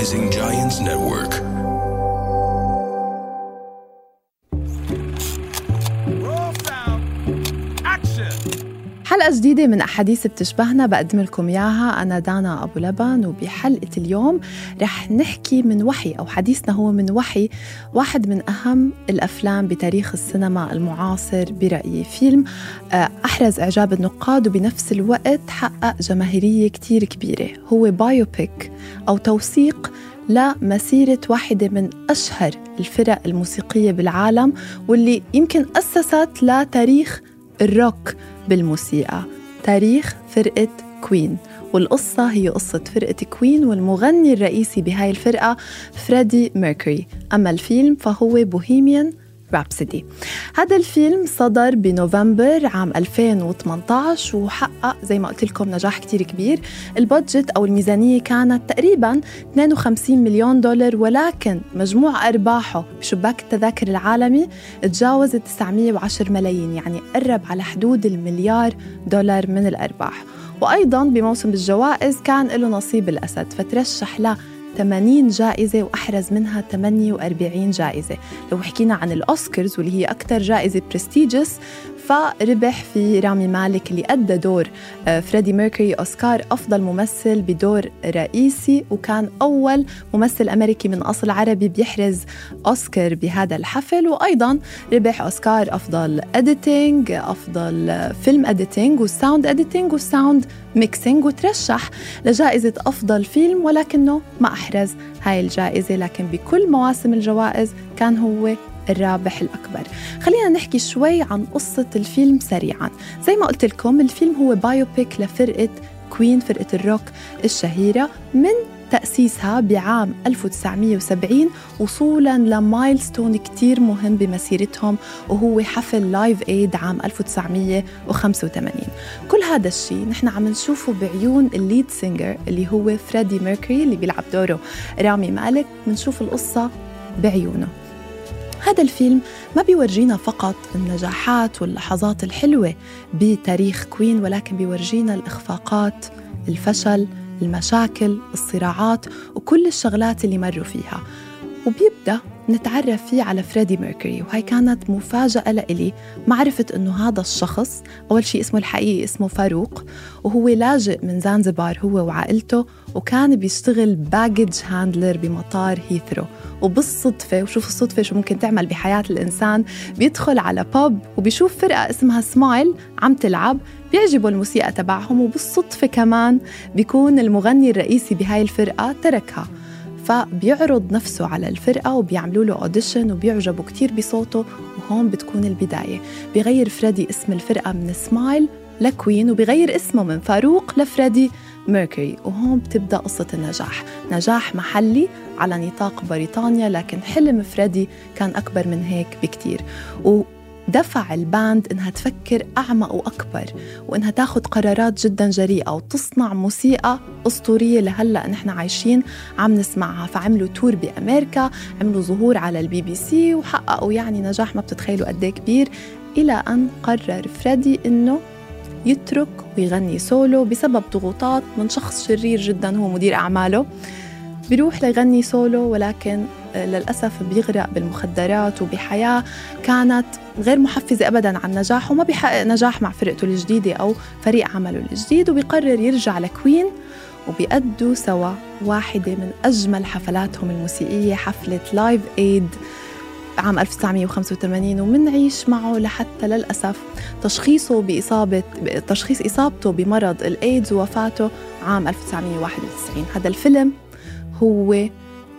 Rising Giants Network. حلقة جديدة من أحاديث بتشبهنا بقدم لكم إياها أنا دانا أبو لبن وبحلقة اليوم رح نحكي من وحي أو حديثنا هو من وحي واحد من أهم الأفلام بتاريخ السينما المعاصر برأيي. فيلم آه، أحرز إعجاب النقاد وبنفس الوقت حقق جماهيرية كتير كبيرة. هو بايوبيك أو توثيق لمسيرة واحدة من أشهر الفرق الموسيقية بالعالم واللي يمكن أسست لتاريخ الروك بالموسيقى. تاريخ فرقة كوين. والقصة هي قصة فرقة كوين والمغني الرئيسي بهاي الفرقة فريدي ميركوري. أما الفيلم فهو بوهيميان رابسودي هذا الفيلم صدر بنوفمبر عام 2018 وحقق زي ما قلت لكم نجاح كتير كبير. ال budget أو الميزانية كانت تقريبا 52 مليون دولار ولكن مجموع أرباحه بشباك التذاكر العالمي تجاوز 910 ملايين يعني قرب على حدود المليار دولار من الأرباح. وأيضا بموسم الجوائز كان له نصيب الأسد فترشح له 80 جائزة وأحرز منها 48 جائزة. لو حكينا عن الأوسكارز واللي هي أكثر جائزة prestigious فربح في رامي مالك اللي أدى دور آه، فريدي ميركوري أوسكار أفضل ممثل بدور رئيسي وكان أول ممثل أمريكي من أصل عربي بيحرز أوسكار بهذا الحفل. وأيضا ربح أوسكار أفضل editing أفضل film editing وال sound editing وال sound mixing وترشح لجائزة أفضل فيلم ولكنه ما أحرز هاي الجائزة. لكن بكل مواسم الجوائز كان هو الرابح الأكبر. خلينا نحكي شوي عن قصة الفيلم سريعا. زي ما قلت لكم الفيلم هو biopic لفرقة كوين فرقة الروك الشهيرة من تأسيسها بعام 1970 وصولا ل milestone كتير مهم بمسيرتهم وهو حفل لايف ايد عام 1985 كل هذا الشيء نحن عم نشوفه بعيون ال lead singer اللي هو فريدي ميركوري اللي بيلعب دوره. رامي مالك بنشوف القصة بعيونه. هذا الفيلم ما بيورجينا فقط النجاحات واللحظات الحلوة بتاريخ كوين ولكن بيورجينا الإخفاقات الفشل المشاكل الصراعات وكل الشغلات اللي مروا فيها. وبيبدأ نتعرف فيه على فريدي ميركوري وهي كانت مفاجأة لإلي معرفة أنه هذا الشخص أول شيء اسمه الحقيقي اسمه فاروق وهو لاجئ من زنزبار هو وعائلته وكان بيشتغل baggage handler بمطار هيثرو وبالصدفة وشوف الصدفة شو ممكن تعمل بحياة الإنسان بيدخل على باب وبيشوف فرقة اسمها سمايل عم تلعب بيعجبه الموسيقى تبعهم وبالصدفة كمان بيكون المغني الرئيسي بهاي الفرقة تركها. فبيعرض نفسه على الفرقة وبيعملوا له audition وبيعجبوا كتير بصوته وهون بتكون البداية. بيغير فريدي اسم الفرقة من سمايل لكوين وبيغير اسمه من فاروق لفريدي ميركوري وهون بتبدأ قصة النجاح. نجاح محلي على نطاق بريطانيا لكن حلم فريدي كان أكبر من هيك بكتير. و دفع ال band إنها تفكر اعمق وأكبر وإنها تاخذ قرارات جدا جريئة وتصنع موسيقى أسطورية لهلأ نحن عايشين عم نسمعها. فعملوا tour بأمريكا عملوا ظهور على البي بي سي وحققوا يعني نجاح ما بتتخيلوا قد إيه كبير. إلى أن قرر فريدي إنه يترك ويغني سولو بسبب ضغوطات من شخص شرير جدا هو مدير أعماله. بيروح ليغني سولو ولكن للأسف بيغرق بالمخدرات وبحياة كانت غير محفزة أبدا عن نجاحه وما بيحقق نجاح مع فرقته الجديدة أو فريق عمله الجديد وبيقرر يرجع لكوين وبيأدوا سوا واحدة من أجمل حفلاتهم الموسيقية حفلة لايف ايد عام 1985 ومنعيش معه لحتى للأسف تشخيصه بإصابة تشخيص إصابته بمرض الإيدز ووفاته عام 1991 هذا الفيلم هو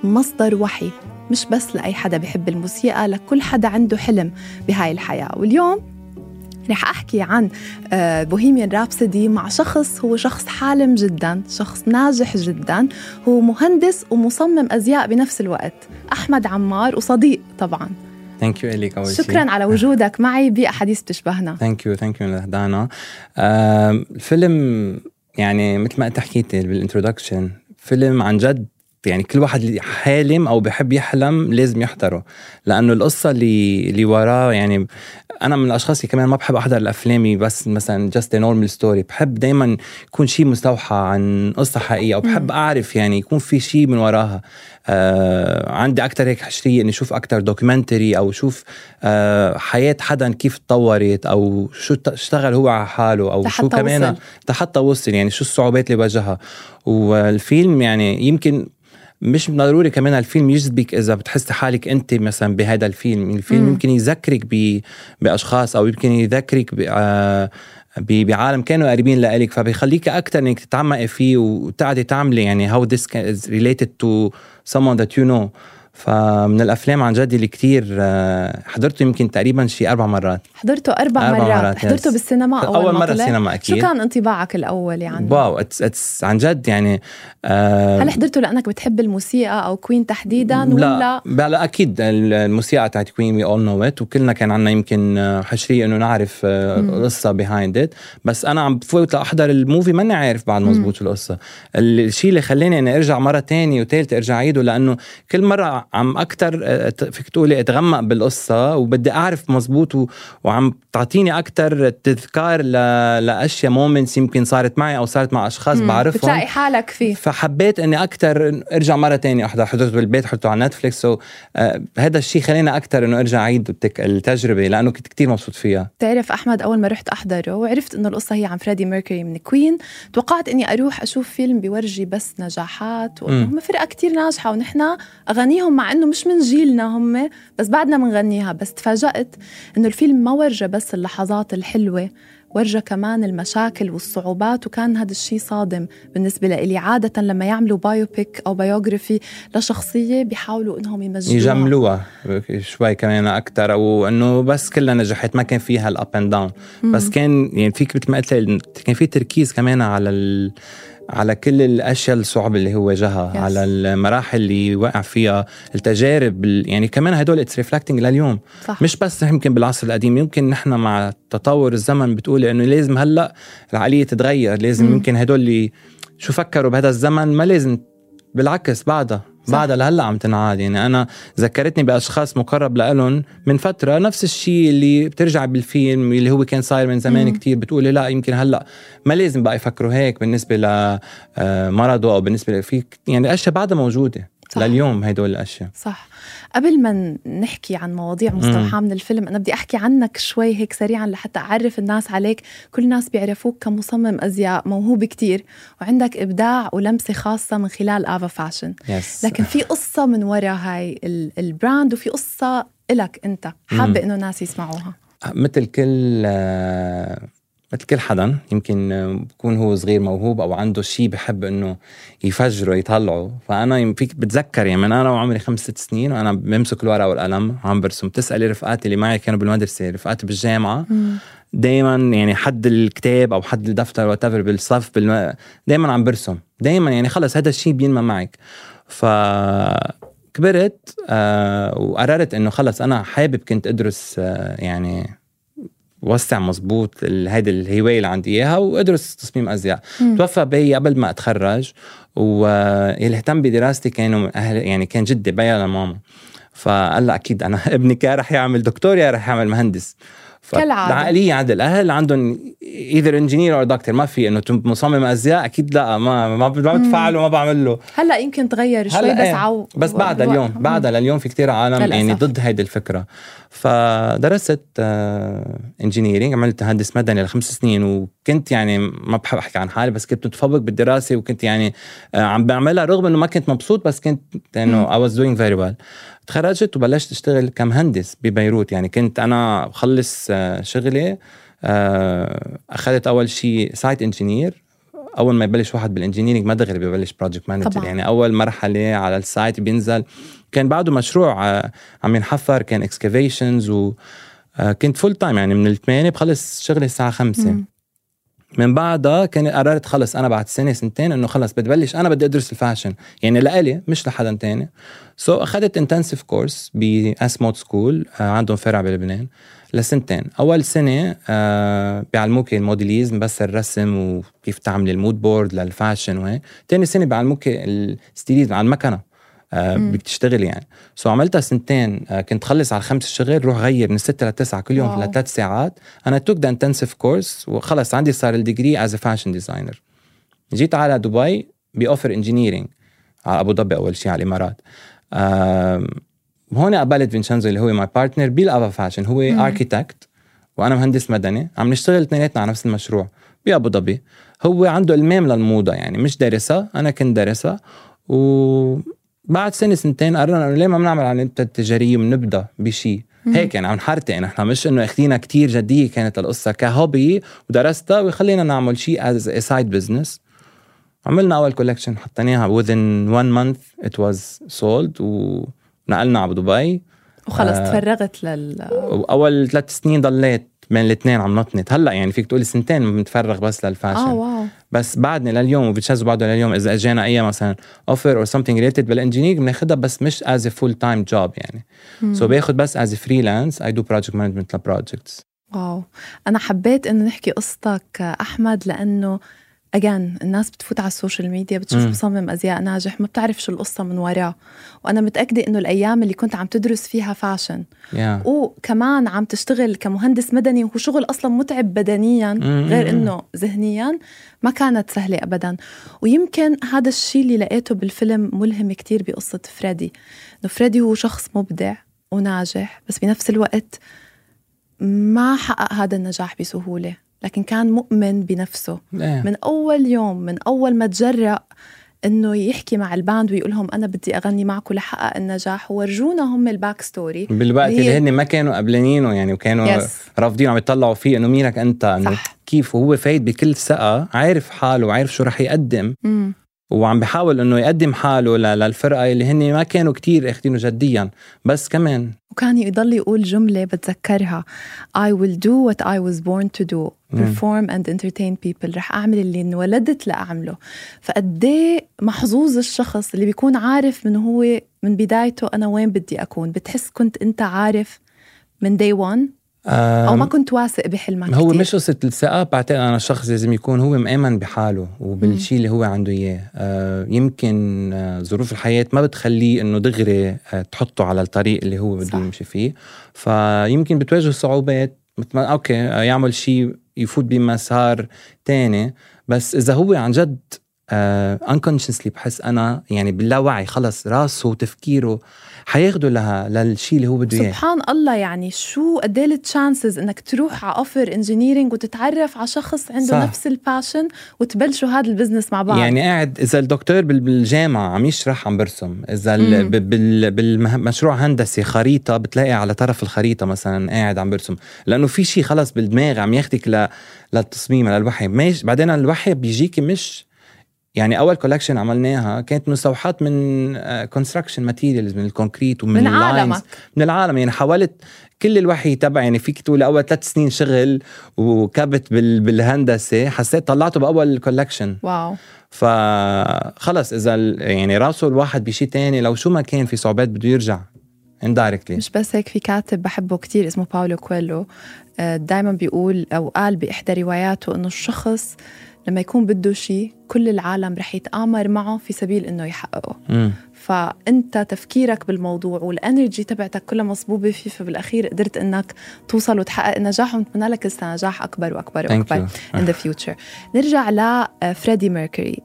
مصدر وحي مش بس لأي حدا بحب الموسيقى لكل حدا عنده حلم بهاي الحياة. واليوم رح أحكي عن بوهيميان رابسدي مع شخص هو شخص حالم جدا شخص ناجح جدا هو مهندس ومصمم أزياء بنفس الوقت. أحمد عمار وصديق طبعا. thank you إليك أول شكرا على وجودك معي بأحاديث بتشبهنا. thank you thank you دانا الفيلم يعني مثل ما أنت حكيتي بال introduction فيلم عن جد يعني كل واحد حالم أو بحب يحلم لازم يحضره. لأنه القصة اللي اللي وراه يعني أنا من الأشخاص اللي كمان ما بحب أحضر الأفلام بس مثلا just normal story بحب دائما يكون شيء مستوحى عن قصة حقيقية وبحب أعرف يعني يكون في شيء من وراها. آه عندي أكثر هيك حشرية إني أشوف أكثر documentary أو أشوف آه حياة حدا كيف تطورت أو شو اشتغل هو على حاله أو شو كمان حتى وصل يعني شو الصعوبات اللي واجهها. والفيلم يعني يمكن مش ضروري كمان الفيلم يجذبك إذا بتحس حالك أنت مثلا بهذا الفيلم. الفيلم يمكن يذكرك بأشخاص أو يمكن يذكرك آه، بعالم كانوا قريبين لإلك فبيخليك أكثر إنك تتعمقي فيه وتقعدي تعملي يعني how this is related to someone that you know. فمن الأفلام عن جد اللي كثير آه، حضرته يمكن تقريبا شي أربع مرات. حضرته أربع, أربع مرات, مرات حضرته yes. بالسينما أول, أول مرة السينما أكيد شو كان انطباعك الأول يعني؟ wow it's it's عن جد يعني آه هل حضرته لأنك بتحب الموسيقى أو كوين تحديدا ولا؟ لا لا أكيد. الموسيقى تاعت كوين we all know it وكلنا كان عندنا يمكن آه، حشرية إنه نعرف آه، قصة behind it بس أنا عم بفوت لأحضر ال movie ماني عارف بعد مزبوط القصة. الشيء اللي خلاني إني أرجع مرة تانية وثالثه أرجع عيده لأنه كل مرة عم أكثر فيك تقولي أتعمق بالقصة وبدي أعرف مزبوط وعم تعطيني أكثر تذكار لأشياء moments يمكن صارت معي أو صارت مع أشخاص بعرفهم. بتلاقي حالك فيه. فحبيت إني أكثر أرجع مرة تانية أحضر حضرته بالبيت حضرته على نتفليكس so آه هذا الشيء خلاني أكثر إنه أرجع أعيد التجربة لأنه كنت كثير مبسوط فيها. بتعرف أحمد أول ما رحت أحضره وعرفت إنه القصة هي عن فريدي ميركوري من كوين توقعت إني أروح أشوف فيلم بيورجي بس نجاحات وهم فرقة كثير ناجحة ونحن أغانيهم مع إنه مش من جيلنا هم بس بعدنا بنغنيها بس تفاجأت إنه الفيلم ما ورجى بس اللحظات الحلوة ورجى كمان المشاكل والصعوبات وكان هذا الشيء صادم بالنسبة لي عادة لما يعملوا biopic أو biography لشخصية بيحاولوا إنهم يمجدوها. يجملوها. شوي كمان أكثر أو إنه بس كلها نجحت ما كان فيها ال up and down بس كان يعني فيك مثل ما قلت كان في تركيز كمان على ال على كل الأشياء الصعبة اللي هو واجهها yes. على المراحل اللي وقع فيها التجارب يعني كمان هدول it's reflecting لليوم صح. مش بس يمكن بالعصر القديم يمكن نحن مع تطور الزمن بتقولي إنه لازم هلأ العقلية تتغير لازم. يمكن هدول اللي شو فكروا بهذا الزمن ما لازم بالعكس بعدها بعدها لهلا عم تنعاد. يعني أنا ذكرتني بأشخاص مقرب لهم من فترة نفس الشيء اللي بترجع بالفيلم اللي هو كان صاير من زمان كتير بتقولي لا يمكن هلأ ما لازم بقى يفكروا هيك بالنسبة لمرضه أو بالنسبة في يعني أشياء بعدها موجودة. صح. لليوم هدول الأشياء. صح. قبل ما نحكي عن مواضيع مستوحاة من الفيلم أنا بدي أحكي عنك شوي هيك سريعا لحتى أعرف الناس عليك. كل الناس بيعرفوك كمصمم أزياء موهوب كتير وعندك إبداع ولمسة خاصة من خلال Aavva Fashion yes. لكن في قصة من وراء هاي ال brand وفي قصة إلك أنت حابة إنه الناس يسمعوها. مثل كل مثل كل حدا يمكن بكون هو صغير موهوب أو عنده شيء بحب إنه يفجره يطلعه. فأنا فيك بتذكر يعني من أنا وعمري خمس ست سنين وأنا بمسك الورقة والقلم عم برسم. تسالي رفقاتي اللي معي كانوا بالمدرسة رفقاتي بالجامعة. دائما يعني حد الكتاب أو حد الدفتر وات بالصف بالم... دائما عم برسم. دائما يعني خلص هذا الشيء بينمى معك. ف كبرت آه وقررت إنه خلص أنا حابب كنت أدرس آه يعني وسع مزبوط هيدي الهواية اللي عندي إياها وأدرس تصميم أزياء. م. توفى بي قبل ما أتخرج واللي اهتم بدراستي كانوا أهل يعني كان جدي بيا لماما فقال لا أكيد أنا ابني كان رح يعمل دكتور يا رح يعمل مهندس. كالعادة. العقليه عند الأهل عندهم either engineer أو دكتور ما في إنه مصمم أزياء أكيد لا ما ما بتفعله وما بعمل له. هلأ يمكن تغير شوي بس إيه. عو بس بعدها اليوم بعدها لليوم في كتير عالم. يعني ضد هيدي الفكرة. فدرست engineering آه، عملت مهندس مدني لخمس سنين وكنت يعني ما بحب أحكي عن حالي بس كنت متفوق بالدراسة وكنت يعني آه، عم بعملها رغم إنه ما كنت مبسوط بس كنت إنه I was doing very well تخرجت وبلشت أشتغل كمهندس ببيروت. يعني كنت أنا بخلص آه، شغلي أخذت أول شيء site engineer أول ما يبلش واحد بال engineering ما دغري ببلش project manager يعني أول مرحلة على ال site بينزل. كان بعده مشروع آه، عم ينحفر كان excavations و آه، كنت full time يعني من الثمانية بخلص شغلي الساعة خمسة. مم. من بعدها كان قررت خلص أنا بعد سنة سنتين إنه خلص بدي بلش أنا بدي أدرس ال fashion. يعني لإلي مش لحدا تاني. so, أخذت intensive course ب Esmod school عندهم فرع بلبنان لسنتين. أول سنة آه بيعلموك ال modélisme بس الرسم وكيف تعملي ال mood board لل fashion وهيك. ثاني سنة بيعلموك ال stylisme على المكنة آه بدك تشتغلي يعني. so عملتها سنتين آه كنت خلص على خمس شغل روح غير من 6 ل 9 كل يوم. لثلاث ساعات. أنا took the intensive course وخلص عندي صار ال degree as fashion designer جيت على دبي ب offer engineering على أبو ظبي أول شيء على الإمارات. هون قابلت فينشنزو اللي هو my partner ب Aavva Fashion هو architect وأنا مهندس مدني. عم نشتغل اثنيناتنا على نفس المشروع بأبو ظبي. هو عنده إلمام للموضة يعني مش دارسها. أنا كنت دارسها. وبعد سنة سنتين قررنا إنه ليه ما بنعمل علامه التجاريه وبنبدأ بشيء هيك يعني عم نحرتق. نحن مش إنه أخذينا كتير جدية كانت القصة ك hobby ودرستها ويخلينا نعمل شيء as side business عملنا أول collection حطيناها within one month it was sold ونقلنا على دبي. وخلص آه. تفرغت لل واول ثلاث سنين ضليت بين الاثنين عم نطنت هلأ يعني فيك تقولي سنتين متفرغ بس لل fashion. آه wow. بس بعدني لليوم وبتشز بعده لليوم إذا اجانا أي مثلا offer or something related بال engineer بناخذها بس مش as full time job يعني. so باخذ بس as freelance I do project management ل projects Wow. أنا حبيت إنه نحكي قصتك أحمد لأنه أحيان الناس بتفوت على ال social media بتشوف مم. مصمم أزياء ناجح ما بتعرف شو القصة من وراه وأنا متأكدة إنه الأيام اللي كنت عم تدرس فيها fashion. yeah وكمان عم تشتغل كمهندس مدني وهو شغل أصلا متعب بدنيا. غير إنه ذهنيا ما كانت سهلة ابدا. ويمكن هذا الشيء اللي لقيته بالفيلم ملهم كتير بقصة فريدي. إنه فريدي هو شخص مبدع وناجح بس بنفس الوقت ما حقق هذا النجاح بسهولة. لكن كان مؤمن بنفسه إيه. من أول يوم من أول ما تجرأ إنه يحكي مع ال band ويقول لهم أنا بدي أغني معكم لحقق النجاح وورجونا هم ال back story بالوقت اللي هن ما كانوا قبلانينه يعني وكانوا Yes. رافضين عم يطلعوا فيه إنه مينك أنت إنه صح. كيف وهو فايت بكل ثقة عارف حاله وعارف شو رح يقدم مم. وعم بحاول إنه يقدم حاله للفرقة اللي هن ما كانوا كتير اخذينه جديا. بس كمان. وكان يضل يقول جملة بتذكرها. I will do what I was born to do. perform and entertain people. رح أعمل اللي انولدت لأعمله. فقديه محظوظ الشخص اللي بيكون عارف من هو من بدايته أنا وين بدي أكون. بتحس كنت أنت عارف من day one أو ما كنت واثق بحلمك هو. مش قصة الثقة بعتقد أنا الشخص لازم يكون هو مآمن بحاله وبالشيء اللي هو عنده إياه آه يمكن آه ظروف الحياة ما بتخليه إنه دغري آه تحطه على الطريق اللي هو بده. يمشي فيه فيمكن بتواجه صعوبات مثل آه يعمل شيء يفوت بمسار تاني بس إذا هو عن جد آه unconsciously بحس أنا يعني باللاوعي خلص راسه وتفكيره حياخده لها للشيء اللي هو بده إياه. سبحان الله يعني شو قد إيه ال chances إنك تروح على offer engineering وتتعرف على شخص عنده صح. نفس ال passion وتبلشوا هذا ال business مع بعض؟ يعني قاعد إذا الدكتور بال- بالجامعة عم يشرح عم برسم إذا بالمشروع هندسي خريطة بتلاقي على طرف الخريطة مثلا قاعد عم برسم. لأنه في شيء خلص بالدماغ عم ياخدك ل... للتصميم للوحي. ماشي بعدين الوحي بيجيكي مش يعني أول collection عملناها كانت مستوحاه من construction materials من ال concrete ومن من. عالمك. من العالم. يعني حاولت كل الوحي تبع يعني فيك تقول أول ثلاث سنين شغل وكبت بال... بالهندسة حسيت طلعته بأول collection wow. فخلص إذا يعني راسه الواحد بشيء تاني لو شو ما كان في صعوبات بده يرجع indirectly. مش بس هيك في كاتب بحبه كتير اسمه باولو كويلو دائما بيقول أو قال بإحدى رواياته إنه الشخص لما يكون بده شيء كل العالم رح يتآمر معه في سبيل إنه يحققه. مم. فأنت تفكيرك بالموضوع وال energy تبعتك كلها مصبوبة فيه فبالأخير قدرت إنك توصل وتحقق النجاح ونتمنى لك لسه نجاح أكبر وأكبر وأكبر in the future. نرجع لفريدي ميركوري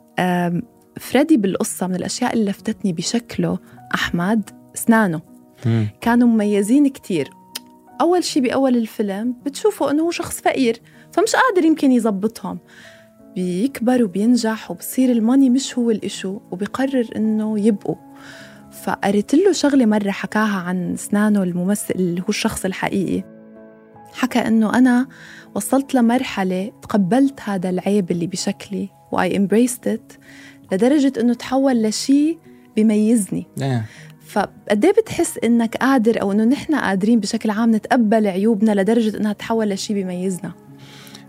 فريدي بالقصة من الأشياء اللي لفتتني بشكله أحمد اسنانه مم. كانوا مميزين كتير. أول شي بأول الفيلم بتشوفوا إنه هو شخص فقير فمش قادر يمكن يزبطهم بيكبر وبينجح وبصير الماني مش هو الإشو وبيقرر إنه يبقوا. فقريت له شغلة مرة حكاها عن أسنانه الممثل اللي هو الشخص الحقيقي. حكى إنه أنا وصلت لمرحلة تقبلت هذا العيب اللي بشكلي وآي embraced it لدرجة إنه تحول لشي بيميزني. فقد إيه بتحس إنك قادر أو إنه نحن قادرين بشكل عام نتقبل عيوبنا لدرجة إنها تتحول لشيء بيميزنا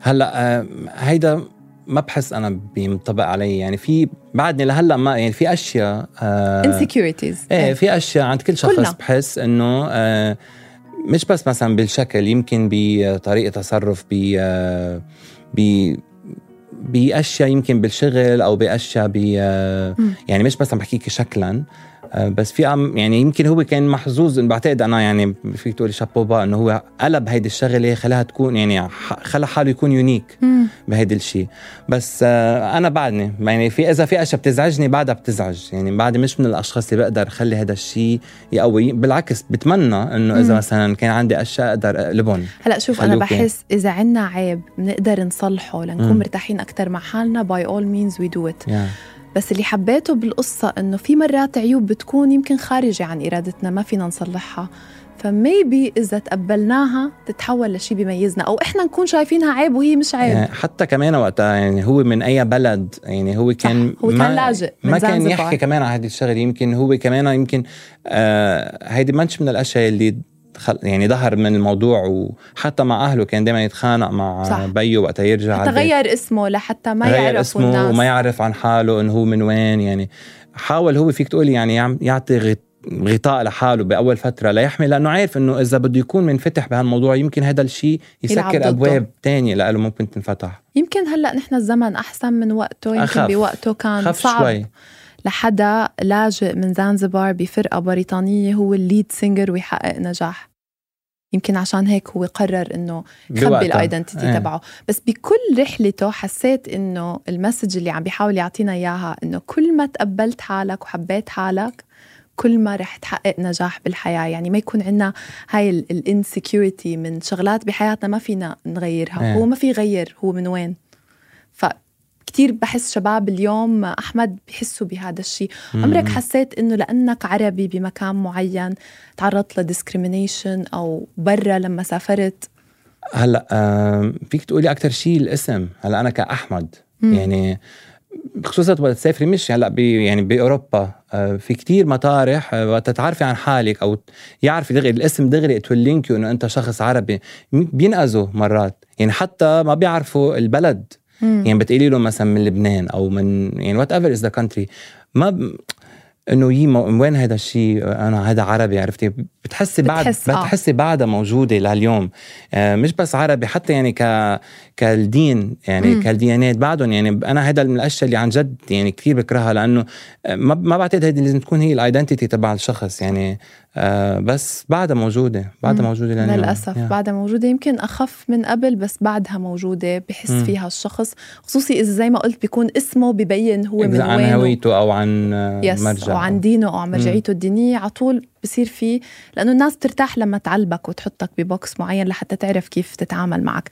هلأ آه، هيدا ما بحس أنا بينطبق علي. يعني في بعدني لهلأ ما يعني في أشياء آه insecurities. إيه في أشياء عند كل شخص كلنا. بحس إنه آه مش بس مثلا بالشكل يمكن بطريقة تصرف ب آه ب بأشياء يمكن بالشغل أو بأشياء ب آه، يعني مش بس عم بحكيك شكلا. آه، بس في عم يعني يمكن هو كان محظوظ بعتقد أنا يعني فيك تقولي شابوبا إنه هو قلب هيدي الشغلة خلاها تكون يعني خلى حاله يكون يونيك بهيدي الشيء بس آه، أنا بعدني. يعني في إذا في أشياء بتزعجني بعدها بتزعج. يعني بعدي مش من الأشخاص اللي بقدر اخلي هذا الشيء يقوي. بالعكس بتمنى إنه إذا مثلا كان عندي أشياء أقدر أقلبهم. هلا شوف أنا بحس إذا عندنا عيب بنقدر نصلحه لنكون مرتاحين أكثر مع حالنا by all means we do it بس اللي حبيته بالقصة إنه في مرات عيوب بتكون يمكن خارجة عن إرادتنا ما فينا نصلحها. ف maybe إذا تقبلناها تتحول لشيء بيميزنا أو إحنا نكون شايفينها عيب وهي مش عيب. يعني حتى كمان وقتها يعني هو من أي بلد يعني هو كان هو كان لاجئ ما كان يحكي كمان عن هذه الشغلة يمكن هو كمان يمكن آه هيدي منش من الأشياء اللي يعني ظهر من الموضوع وحتى مع أهله كان دائما يتخانق مع صح. بيو وقتها يرجع حتى غير اسمه لحتى ما يعرف اسمه الناس. وما يعرف عن حاله انه هو من وين يعني حاول هو فيك تقولي يعني يعطي غطاء لحاله بأول فترة ليحمي لأنه عارف إنه إذا بده يكون منفتح بهالموضوع يمكن هذا الشيء يسكر أبواب تانية له ممكن تنفتح يمكن هلأ نحن الزمن أحسن من وقته يمكن. بوقته كان صعب شوي. لحدا لاجئ من زنزبار بفرقة بريطانية هو ال lead singer ويحقق نجاح. يمكن عشان هيك هو قرر إنه يخبي ال identity إيه. تبعه. بس بكل رحلته حسيت إنه ال message اللي عم بيحاول يعطينا إياها إنه كل ما تقبلت حالك وحبيت حالك كل ما رح تحقق نجاح بالحياة. يعني ما يكون عندنا هاي ال insecurity من شغلات بحياتنا ما فينا نغيرها. إيه. هو ما في يغير هو من وين؟ كتير بحس شباب اليوم أحمد بحسوا بهذا الشيء عمرك حسيت إنه لأنك عربي بمكان معين تعرضت ل discrimination أو برا لما سافرت؟ هلأ فيك تقولي أكثر شيء الاسم. هلأ أنا كأحمد. مم. يعني خصوصا وقت تسافري مش هلأ بي يعني بأوروبا آه، في كتير مطارح آه، وقت تعرفي عن حالك أو يعرف دغري الاسم دغري تولينك إنه أنت شخص عربي. بينقذوا مرات. يعني حتى ما بيعرفوا البلد. مم. يعني بتقولي له مثلا من لبنان أو من يعني whatever is the country ما ب... إنه يي وين هذا الشيء أنا هذا عربي عرفتي بتحسي بعد بتحس آه. بتحسي بعدها موجودة لهاليوم آه مش بس عربي حتى يعني ك كالدين يعني مم. كالديانات بعدهم يعني أنا هذا من الأشياء اللي عن جد يعني كثير بكرهها لأنه ما ما بعتقد هذه لازم تكون هي ال identity تبع الشخص يعني آه بس بعدها موجودة بعدها موجودة لليوم للأسف يعني. بعدها موجودة. يمكن أخف من قبل بس بعدها موجودة بحس مم. فيها الشخص. خصوصي إذا زي ما قلت بيكون اسمه ببين هو من وين عن هويته أو عن مرجعه. أو عن دينه أو عن مرجعيته الدينية. على طول بصير فيه لأنه الناس بترتاح لما تعلبك وتحطك ببوكس معين لحتى تعرف كيف تتعامل معك.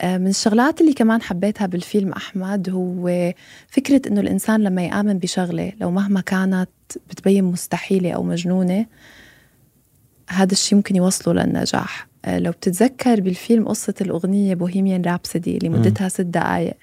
آه، من الشغلات اللي كمان حبيتها بالفيلم أحمد هو فكرة إنه الإنسان لما يآمن بشغلة لو مهما كانت بتبين مستحيلة أو مجنونة هذا الشيء ممكن يوصله للنجاح. آه، لو بتتذكر بالفيلم قصة الأغنية بوهيميان رابسدي اللي مدتها ست دقائق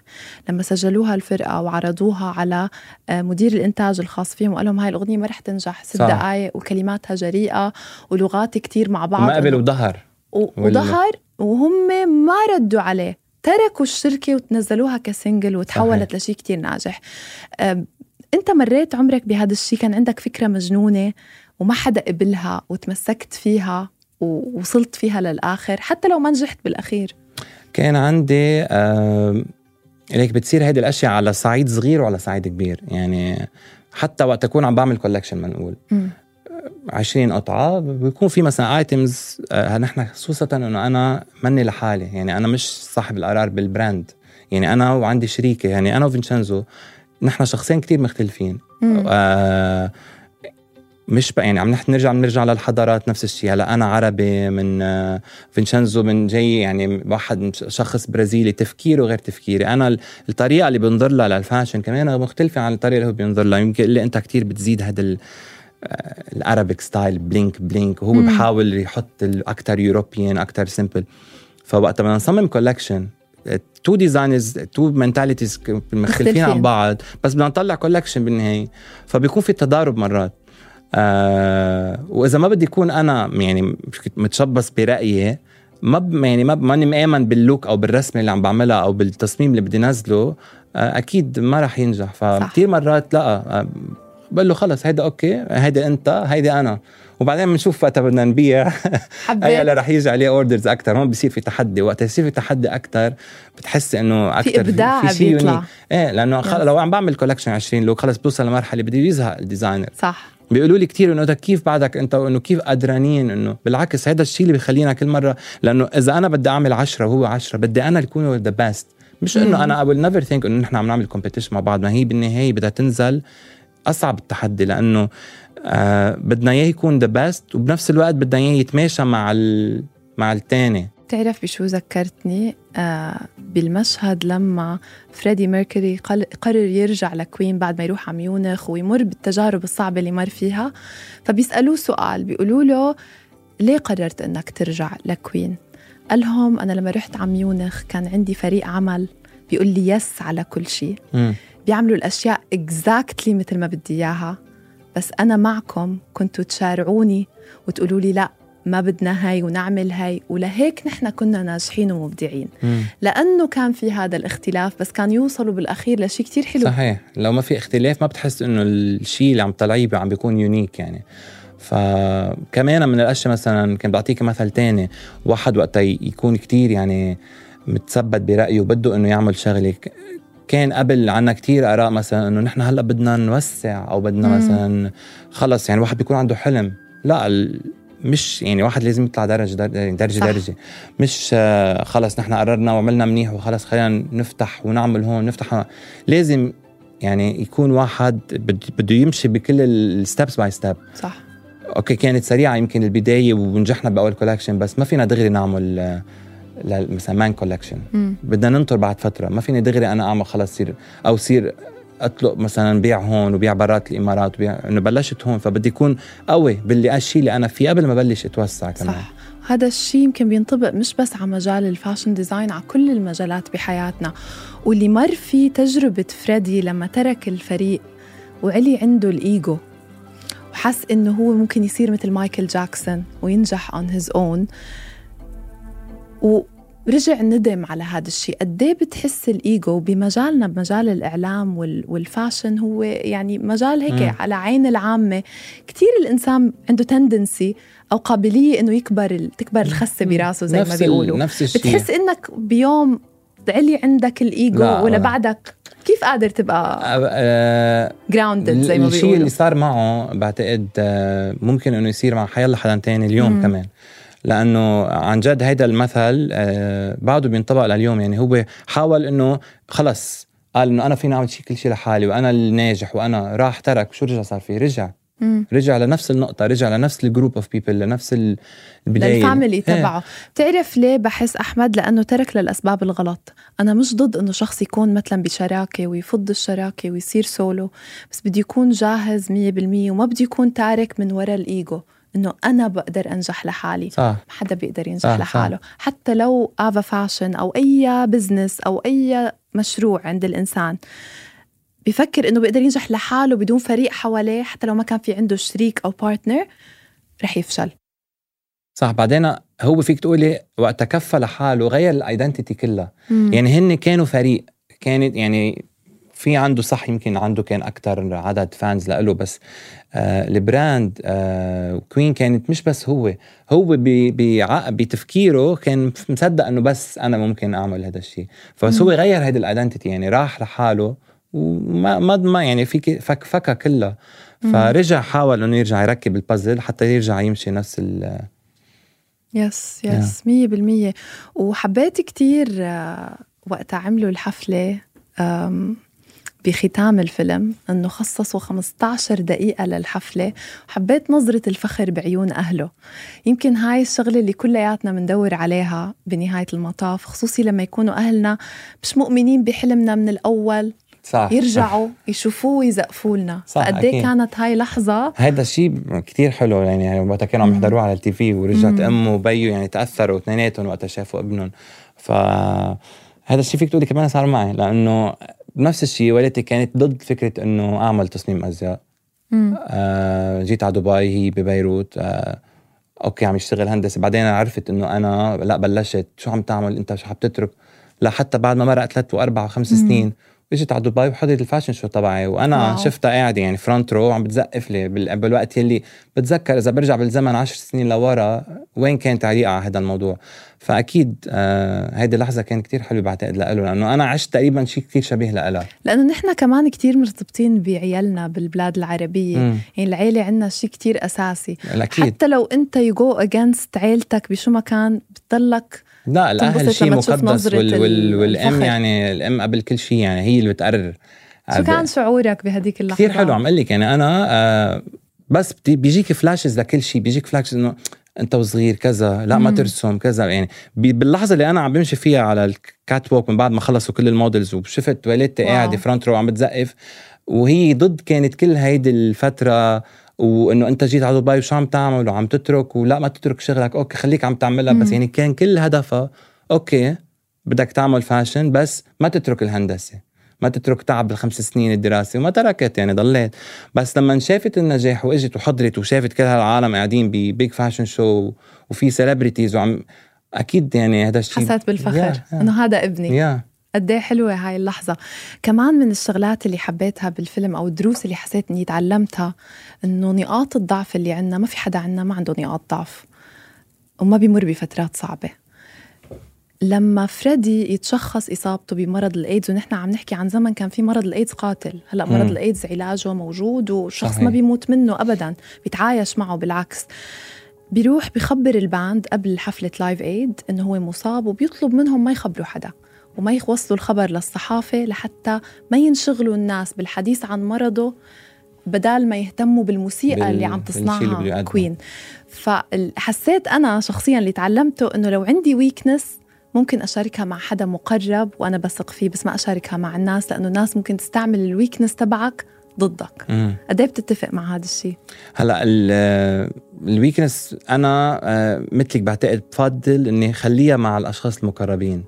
لما سجلوها الفرقة وعرضوها على آه، مدير الإنتاج الخاص فيهم وقال لهم هاي الأغنية ما رح تنجح ست دقائق وكلماتها جريئة ولغات كتير مع بعض. ما قبل وظهر. وظهر وهم ما ردوا عليه. تركوا الشركة وتنزلوها ك single وتحولت. لشيء كتير ناجح. انت مريت عمرك بهذا الشيء؟ كان عندك فكرة مجنونة؟ وما حدا قبلها وتمسكت فيها ووصلت فيها للآخر حتى لو ما نجحت بالأخير. كان عندي آه ليك بتصير هيدي الأشياء على صعيد صغير وعلى صعيد كبير. يعني حتى وقت أكون عم بعمل collection بنقول 20 قطعة بيكون في مثلا items آه نحن خصوصا إنه أنا مني لحالي. يعني أنا مش صاحب القرار بال brand يعني أنا وعندي شريكة. يعني أنا وفينشانزو نحن شخصين كتير مختلفين. آه مش بقى يعني عم نحن نرجع بنرجع للحضارات نفس الشيء. هلا أنا عربي من آه، فينشانزو من جاي يعني واحد شخص برازيلي تفكيره غير تفكيري. أنا الطريقة اللي بنظر لها لل fashion كمان مختلفة عن الطريقة اللي هو بينظر لها. يمكن اللي أنت كتير بتزيد هذا ال Arabic style bling bling. وهو مم. بحاول يحط أكثر European أكثر simple فوقت بدنا نصمم collection two designers two mentalities مختلفين عن بعض بس بدنا نطلع collection بالنهاية. فبيكون في تضارب مرات. آه وإذا ما بدي اكون أنا يعني متشبث برأيي ما ب يعني ما ماني مآمن بال look أو بالرسمة اللي عم بعملها أو بالتصميم اللي بدي نزله آه أكيد ما رح ينجح. فكثير مرات لا آه بقول له خلص هيدا okay هيدا أنت هيدي أنا. وبعدين بنشوف وقتها بدنا نبيع. اي اللي رح يجي عليه orders أكثر هون بصير في تحدي. وقت يصير في تحدي أكثر بتحس إنه أكثر في إبداع في, في بيطلع. إيه لأنه. لو عم بعمل collection 20 لو خلص بوصل لمرحلة بدي يزهق ال designer صح. بيقولوا لي كثير إنه كيف بعدك أنت وإنه كيف قدرانين إنه بالعكس هذا الشيء اللي بيخلينا كل مرة لأنه إذا أنا بدي أعمل 10 وهو 10 بدي أنا اكون the best مش إنه أنا I will never think إنه نحن عم نعمل competition مع بعض ما هي بالنهاية بدها تنزل أصعب التحدي لأنه آه بدنا إياه يكون the best وبنفس الوقت بدنا إياه يتماشى مع ال... مع الثاني بتعرف بشو ذكرتني؟ آه بالمشهد لما فريدي ميركوري قرر يرجع لكوين بعد ما يروح على ميونخ ويمر بالتجارب الصعبة اللي مر فيها فبيسألوه سؤال بيقولوا له ليه قررت إنك ترجع لكوين؟ قال لهم أنا لما رحت على ميونخ كان عندي فريق عمل بيقول لي yes على كل شيء. بيعملوا الأشياء exactly مثل ما بدي إياها بس أنا معكم كنتوا تشارعوني وتقولوا لي لا ما بدنا هاي ونعمل هاي. ولهيك نحن كنا ناجحين ومبدعين. مم. لأنه كان في هذا الاختلاف بس كان يوصلوا بالأخير لشيء كتير حلو. صحيح. لو ما في اختلاف ما بتحس إنه الشيء اللي عم تطلعيه عم بيكون unique يعني. فكمان من الأشياء مثلا كان بعطيك مثل تاني. واحد وقتها يكون كتير يعني متثبت برأيه وبده إنه يعمل شغلة. كان قبل عنا كتير آراء مثلا إنه نحن هلأ بدنا نوسع أو بدنا مم. مثلا خلص يعني واحد بيكون عنده حلم. لا مش يعني واحد لازم يطلع درجه درجه صح. درجة. مش آه، خلص نحن قررنا وعملنا منيح وخلص خلينا نفتح ونعمل هون نفتح هون. لازم يعني يكون واحد بده يمشي بكل ال steps by step صح. okay كانت سريعة يمكن البداية ونجحنا بأول collection بس ما فينا دغري نعمل آه، مثلا man collection بدنا ننطر بعد فترة. ما فيني دغري أنا أعمل خلص صير أو صير أطلق مثلا بيع هون وبيع برات الإمارات وبيع إنه بلشت هون فبدي يكون قوي باللي الشيء اللي أنا فيه قبل ما بلش اتوسع كمان. صح. هذا الشيء يمكن بينطبق مش بس على مجال الفاشن ديزاين على كل المجالات بحياتنا. واللي مر فيه تجربة فريدي لما ترك الفريق وعلي عنده الإيجو وحس إنه هو ممكن يصير مثل مايكل جاكسون وينجح on his own. ورجع ندم على هذا الشيء. قد إيه بتحس الإيجو بمجالنا بمجال الإعلام والفاشن هو يعني مجال هيك م. على عين العامة. كثير الإنسان عنده تندنسي أو قابلية إنه يكبر تكبر الخسة براسه زي ما بيقولوا. نفس الشيء. بتحس إنك بيوم علي عندك الإيجو ولا بعدك؟ كيف قادر تبقى grounded آه، زي ما بيقولوا الشيء اللي صار معه بعتقد آه، ممكن إنه يصير مع حيلا حدا تاني اليوم مم. كمان. لأنه عن جد هيدا المثل آه، بعده بينطبق لليوم. يعني هو حاول إنه خلص قال إنه أنا فيني أعمل شيء كل شيء لحالي وأنا الناجح وأنا راح ترك شو رجع صار فيه؟ رجع. مم. رجع لنفس النقطة رجع لنفس ال group of people لنفس البداية. لل family تبعه. بتعرف ليه بحس أحمد؟ لأنه ترك للأسباب الغلط. أنا مش ضد أنه شخص يكون مثلا بشراكة ويفض الشراكة ويصير سولو بس بده يكون جاهز مية بالمية وما بده يكون تارك من وراء الإيجو. إنه أنا بقدر أنجح لحالي صح. ما حدا بيقدر ينجح صح. لحاله صح. حتى لو haute fashion أو أي business أو أي مشروع عند الإنسان بفكر إنه بيقدر ينجح لحاله بدون فريق حواليه حتى لو ما كان في عنده شريك أو partner رح يفشل صح بعدين هو فيك تقولي وقت كفى لحاله غير ال identity كلها مم. يعني هن كانوا فريق كانت يعني في عنده صح يمكن عنده كان أكثر عدد fans له بس آه ال brand آه كوين كانت مش بس هو هو بتفكيره كان مصدق إنه بس أنا ممكن أعمل هذا الشيء فبس هو غير هيدي ال identity يعني راح لحاله وما ما يعني فيك فك فكها كلها فرجع حاول إنه يرجع يركب البازل حتى يرجع يمشي نفس ال يس يس مية بالمية. وحبيت كتير آه، وقتها عملوا الحفلة بختام الفيلم إنه خصصوا 15 دقيقة للحفلة وحبيت نظرة الفخر بعيون أهله. يمكن هاي الشغلة اللي كلياتنا بندور عليها بنهاية المطاف خصوصي لما يكونوا أهلنا مش مؤمنين بحلمنا من الأول. صح. يرجعوا يشوفوه ويزقفوا لنا. فقد إيه كانت هاي لحظة؟ هذا الشيء كتير حلو يعني وقتها كانوا عم يحضروه على ال TV ورجعت أمه وبيّه يعني تأثروا اثنيناتهم وقتها شافوا ابنهم. ف هذا الشيء فيك تقولي كمان صار معي لأنه نفس الشيء والدتي كانت ضد فكرة إنه أعمل تصميم أزياء. آه جيت على دبي هي ببيروت. آه okay عم يشتغل هندسة. بعدين عرفت إنه أنا لا بلشت. شو عم تعمل؟ أنت شو عم تترك؟ لا حتى بعد ما مرق ثلاث وأربع وخمس مم. سنين اجيت على دبي وحضرت ال fashion show تبعي وأنا wow. شفتها قاعدة يعني front row عم بتزقف لي بال- بالوقت يلي بتذكر. إذا برجع بالزمن عشر سنين لورا وين كانت تعليقها على هذا الموضوع؟ فأكيد آه هيدي اللحظة كانت كتير حلوة بعتقد لإله لأنه أنا عشت تقريبا شيء كتير شبيه لها لأنه نحن كمان كتير مرتبطين بعيالنا بالبلاد العربية. مم. يعني العيلة عنا شيء كتير أساسي. أكيد حتى لو أنت you go against عيلتك بشو ما كان بتضلك لا الأهل شيء مقدس وال وال والأم الفخر. يعني الأم قبل كل شيء يعني هي اللي بتقرر. شو كان شعورك بهديك اللحظة؟ كثير حلو عم أقول لك يعني أنا آه بس بيجيك flashes لكل شيء بيجيك flashes إنه انت وصغير كذا لا ما. ترسم كذا يعني باللحظة اللي أنا عم بمشي فيها على ال catwalk من بعد ما خلصوا كل ال models وشفت والدتي. قاعدة front row عم بتزقف وهي ضد كانت كل هيدي الفترة وإنه أنت جيت على دبي وشو عم تعمل وعم تترك ولا ما تترك شغلك okay خليك عم تعملها بس. يعني كان كل هدفها okay بدك تعمل fashion بس ما تترك الهندسة ما تترك تعب الخمس سنين الدراسة وما تركت يعني ضليت. بس لما شافت النجاح وإجت وحضرت وشافت كل هالعالم قاعدين ب big fashion show وفي celebrities وعم أكيد يعني هذا الشيء حسيت بالفخر. إنه هذا ابني. يا قد إيه حلوة هاي اللحظة. كمان من الشغلات اللي حبيتها بالفيلم أو الدروس اللي حسيت إني تعلمتها إنه نقاط الضعف اللي عندنا ما في حدا عندنا ما عنده نقاط ضعف. وما بيمر بفترات صعبة. لما فريدي يتشخص إصابته بمرض الإيدز ونحن عم نحكي عن زمن كان في مرض الإيدز قاتل هلأ مرض مم. الإيدز علاجه موجود والشخص. ما بيموت منه ابدا بيتعايش معه بالعكس بيروح بخبر ال band قبل حفلة Live Aid إنه هو مصاب وبيطلب منهم ما يخبروا حدا وما يوصلوا الخبر للصحافة لحتى ما ينشغلوا الناس بالحديث عن مرضه بدال ما يهتموا بالموسيقى بال- اللي عم تصنعها. كوين فحسيت أنا شخصيا اللي تعلمته إنه لو عندي weakness ممكن أشاركها مع حدا مقرب وأنا بثق فيه بس ما أشاركها مع الناس لأنه الناس ممكن تستعمل ال weakness تبعك ضدك. قد إيه بتتفق مع هذا الشيء؟ هلأ ال- ال weakness أنا آه، مثلك بعتقد بفضل إني خليها مع الأشخاص المقربين.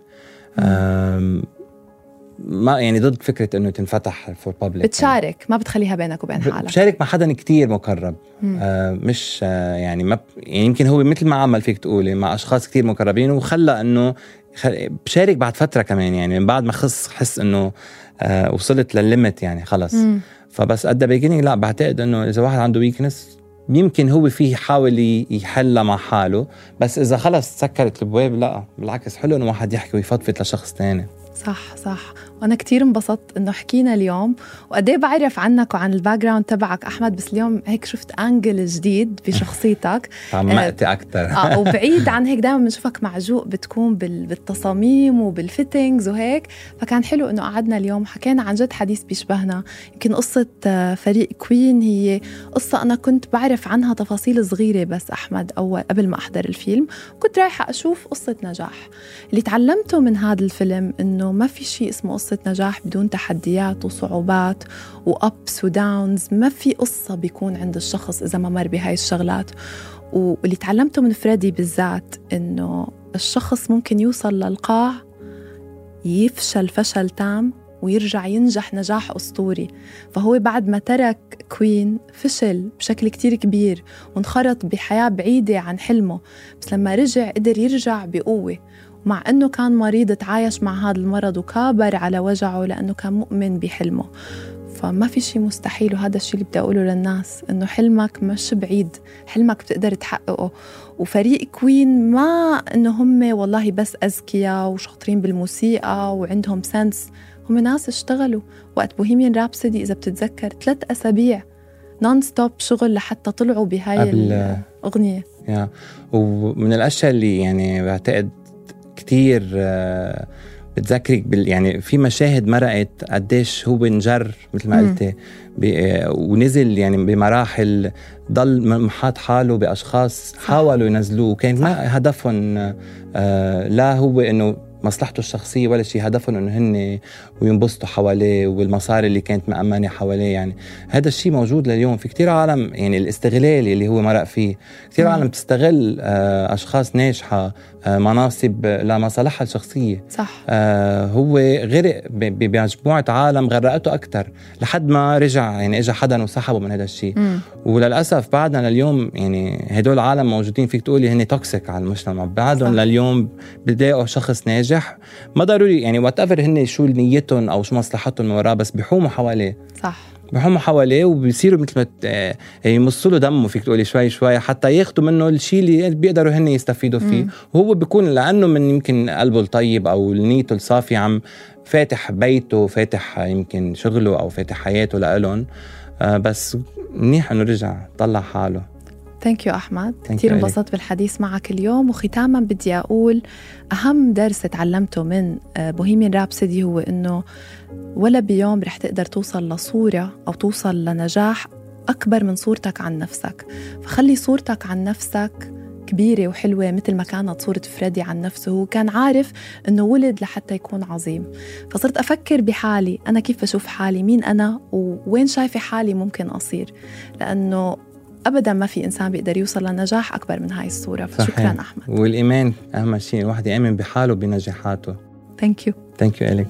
ما يعني ضد فكرة إنه تنفتح for public بتشارك ما بتخليها بينك وبين حالك. بشارك مع حدا كتير مقرب. مم. آه مش آه يعني ما ب- يعني يمكن هو مثل ما عمل فيك تقولي مع أشخاص كتير مقربين وخلى إنه خل... بشارك بعد فترة كمان يعني من بعد ما خص حس إنه آه وصلت للل limit يعني خلص. مم. فبس at the beginning لا بعتقد إنه إذا واحد عنده weakness يمكن هو فيه يحاول يحلها مع حاله. بس إذا خلص سكرت البواب لا بالعكس حلو إنه واحد يحكي ويفضفض لشخص تاني. صح صح. وأنا كتير انبسطت إنه حكينا اليوم وقد إيه بعرف عنك وعن ال background تبعك أحمد بس اليوم هيك شفت angle جديد بشخصيتك. تعمقتي أكثر آه وبعيد عن هيك دائما بنشوفك معجوق بتكون بال- بالتصاميم وبال fittings وهيك. فكان حلو إنه قعدنا اليوم حكينا عن جد حديث بيشبهنا. يمكن قصة آه، فريق كوين هي قصة أنا كنت بعرف عنها تفاصيل صغيرة بس أحمد اول قبل ما أحضر الفيلم. كنت رايحة أشوف قصة نجاح. اللي تعلمته من هذا الفيلم إنه ما في شيء اسمه قصة نجاح بدون تحديات وصعوبات وابس وداونز ما في قصة بيكون عند الشخص إذا ما مر بهاي الشغلات. واللي تعلمته من فريدي بالذات إنه الشخص ممكن يوصل للقاع يفشل فشل تام ويرجع ينجح نجاح أسطوري. فهو بعد ما ترك كوين فشل بشكل كتير كبير وانخرط بحياة بعيدة عن حلمه. بس لما رجع قدر يرجع بقوة. ومع أنه كان مريض تعايش مع هذا المرض وكابر على وجعه لأنه كان مؤمن بحلمه. فما في شيء مستحيل وهذا الشيء اللي بدي أقوله للناس إنه حلمك مش بعيد حلمك بتقدر تحققه. وفريق Queen ما إنه هم والله بس أذكياء وشاطرين بالموسيقى وعندهم sense هم ناس اشتغلوا. وقت Bohemian Rhapsody إذا بتتذكر ثلاث أسابيع non-stop شغل لحتى طلعوا بهاي قبل- الأغنية. يا ومن الأشياء اللي يعني بعتقد كتير آه، بتذكرك بال يعني في مشاهد مرقت قديش هو انجر مثل ما. قلتي ب- آه، ونزل يعني بمراحل ضل محاط حاله بأشخاص حاولوا ينزلوه كان ما هدفهم آه، لا هو إنه مصلحته الشخصية ولا شيء هدفهم إنه هن وينبسطوا حواليه والمصاري اللي كانت مأمنة حواليه يعني. هذا الشيء موجود لليوم. في كتير عالم يعني الاستغلال اللي هو مرق فيه. كتير. عالم بتستغل آه، أشخاص ناجحة آه، مناصب لمصالحها الشخصية. صح. آه هو غرق بمجموعة عالم غرقته أكثر لحد ما رجع يعني إجا حدا وسحبه من هذا الشيء. مم. وللأسف بعدنا لليوم يعني هدول العالم موجودين. فيك تقولي هن توكسيك على المجتمع. بعدهم. لليوم بتلاقوا شخص ناجح. ما ضروري يعني whatever هن شو نيتهم أو شو مصلحتهم من وراه بس بيحوموا حواليه. صح. بيحوموا حواليه وبيصيروا مثل ما آه، يمصوا له دمه فيك تقولي شوي شوي حتى ياخذوا منه الشيء اللي بيقدروا هن يستفيدوا فيه. مم. وهو بيكون لأنه من يمكن قلبه الطيب أو نيته الصافية عم فاتح بيته فاتح يمكن شغله أو فاتح حياته لإلهم. آه بس منيح إنه رجع طلع حاله. thank you احمد كثير انبسطت بالحديث معك اليوم وختاما بدي أقول أهم درس تعلمته من Bohemian Rhapsody هو إنه ولا بيوم رح تقدر توصل لصورة أو توصل لنجاح أكبر من صورتك عن نفسك. فخلي صورتك عن نفسك كبيرة وحلوة مثل ما كانت صورة فريدي عن نفسه هو كان عارف إنه ولد لحتى يكون عظيم. فصرت أفكر بحالي أنا كيف بشوف حالي؟ مين أنا؟ ووين شايفة حالي ممكن أصير؟ لأنه ابدا ما في إنسان بيقدر يوصل لنجاح أكبر من هاي الصورة. فشكرا أحمد. والإيمان أهم شيء الواحد يامن بحاله وبنجاحاته. thank you thank you إلك